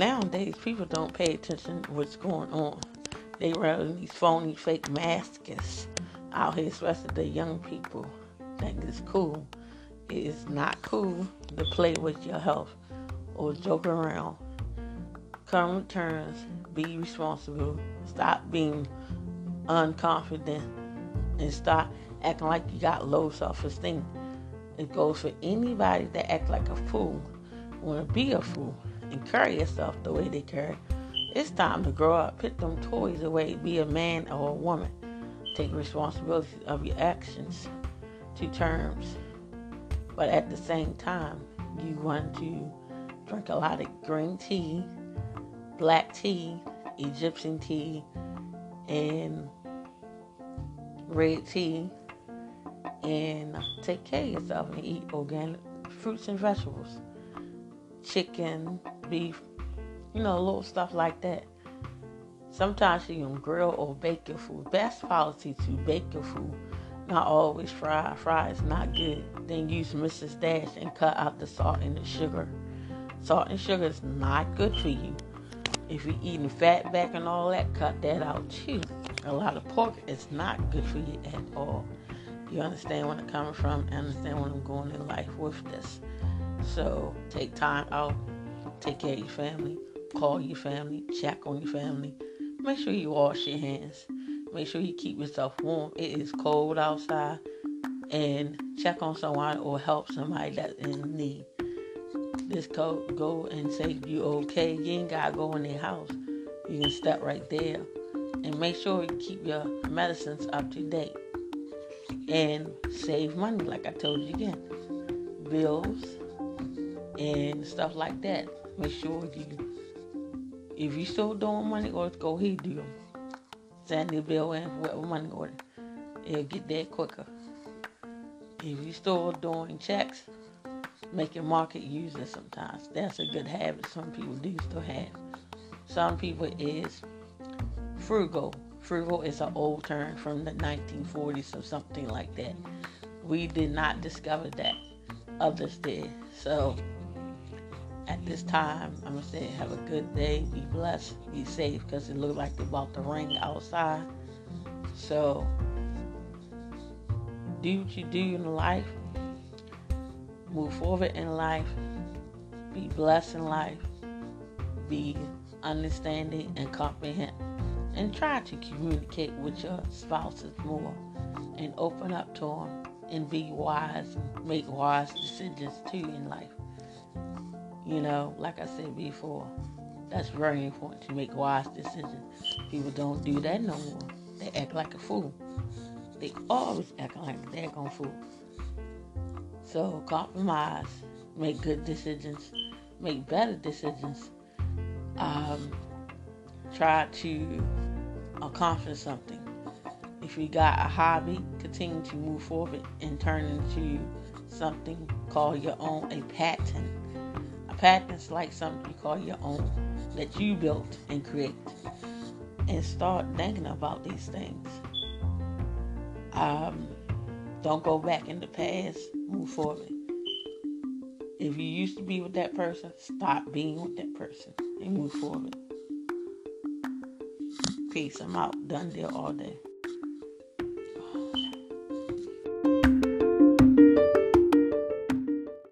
nowadays people don't pay attention to what's going on. They run these phony fake masks out here, especially the young people think it's cool. It is not cool to play with your health or joke around. Come terms, be responsible, stop being unconfident, and stop acting like you got low self esteem. It goes for anybody that act like a fool, want to be a fool, and carry yourself the way they carry. It's time to grow up, put them toys away, be a man or a woman. Take responsibility of your actions to terms. But at the same time, you want to drink a lot of green tea, black tea, Egyptian tea, and red tea, and take care of yourself and eat organic fruits and vegetables, chicken, beef, you know, little stuff like that. Sometimes you can grill or bake your food. Best policy to bake your food, not always fry. Fry is not good. Then use Mrs. Dash and cut out the salt and the sugar. Salt and sugar is not good for you. If you're eating fat back and all that, cut that out too. A lot of pork is not good for you at all. You understand where I'm coming from, understand where I'm going in life with this. So take time out, take care of your family, call your family, check on your family. Make sure you wash your hands. Make sure you keep yourself warm. It is cold outside. And check on someone or help somebody that's in need. This go go and say you okay. You ain't gotta go in their house. You can step right there. And make sure you keep your medicines up to date. And save money, like I told you again. Bills and stuff like that. Make sure you if you still doing money orders, go ahead do them. Send the bill in with money order. It'll get there quicker. If you still doing checks, make your market use it sometimes. That's a good habit some people do still have. Some people is frugal. Frugal is an old term from the 1940s or something like that. We did not discover that. Others did. So at this time, I'm gonna say have a good day, be blessed, be safe, because it looked like it's about to rain outside. So do what you do in life, move forward in life, be blessed in life, be understanding and comprehend, and try to communicate with your spouses more and open up to them and be wise and make wise decisions too in life. You know, like I said before, that's very important to make wise decisions. People don't do that no more. They act like a fool. They always act like they're gonna fool. So compromise, make good decisions, make better decisions. Um, try to accomplish something. If you got a hobby, continue to move forward and turn into something called your own a patent patents like something you call your own that you built and create and start thinking about these things. Um, don't go back in the past move forward. If you used to be with that person stop being with that person and move forward. Peace. I'm out. Done there all day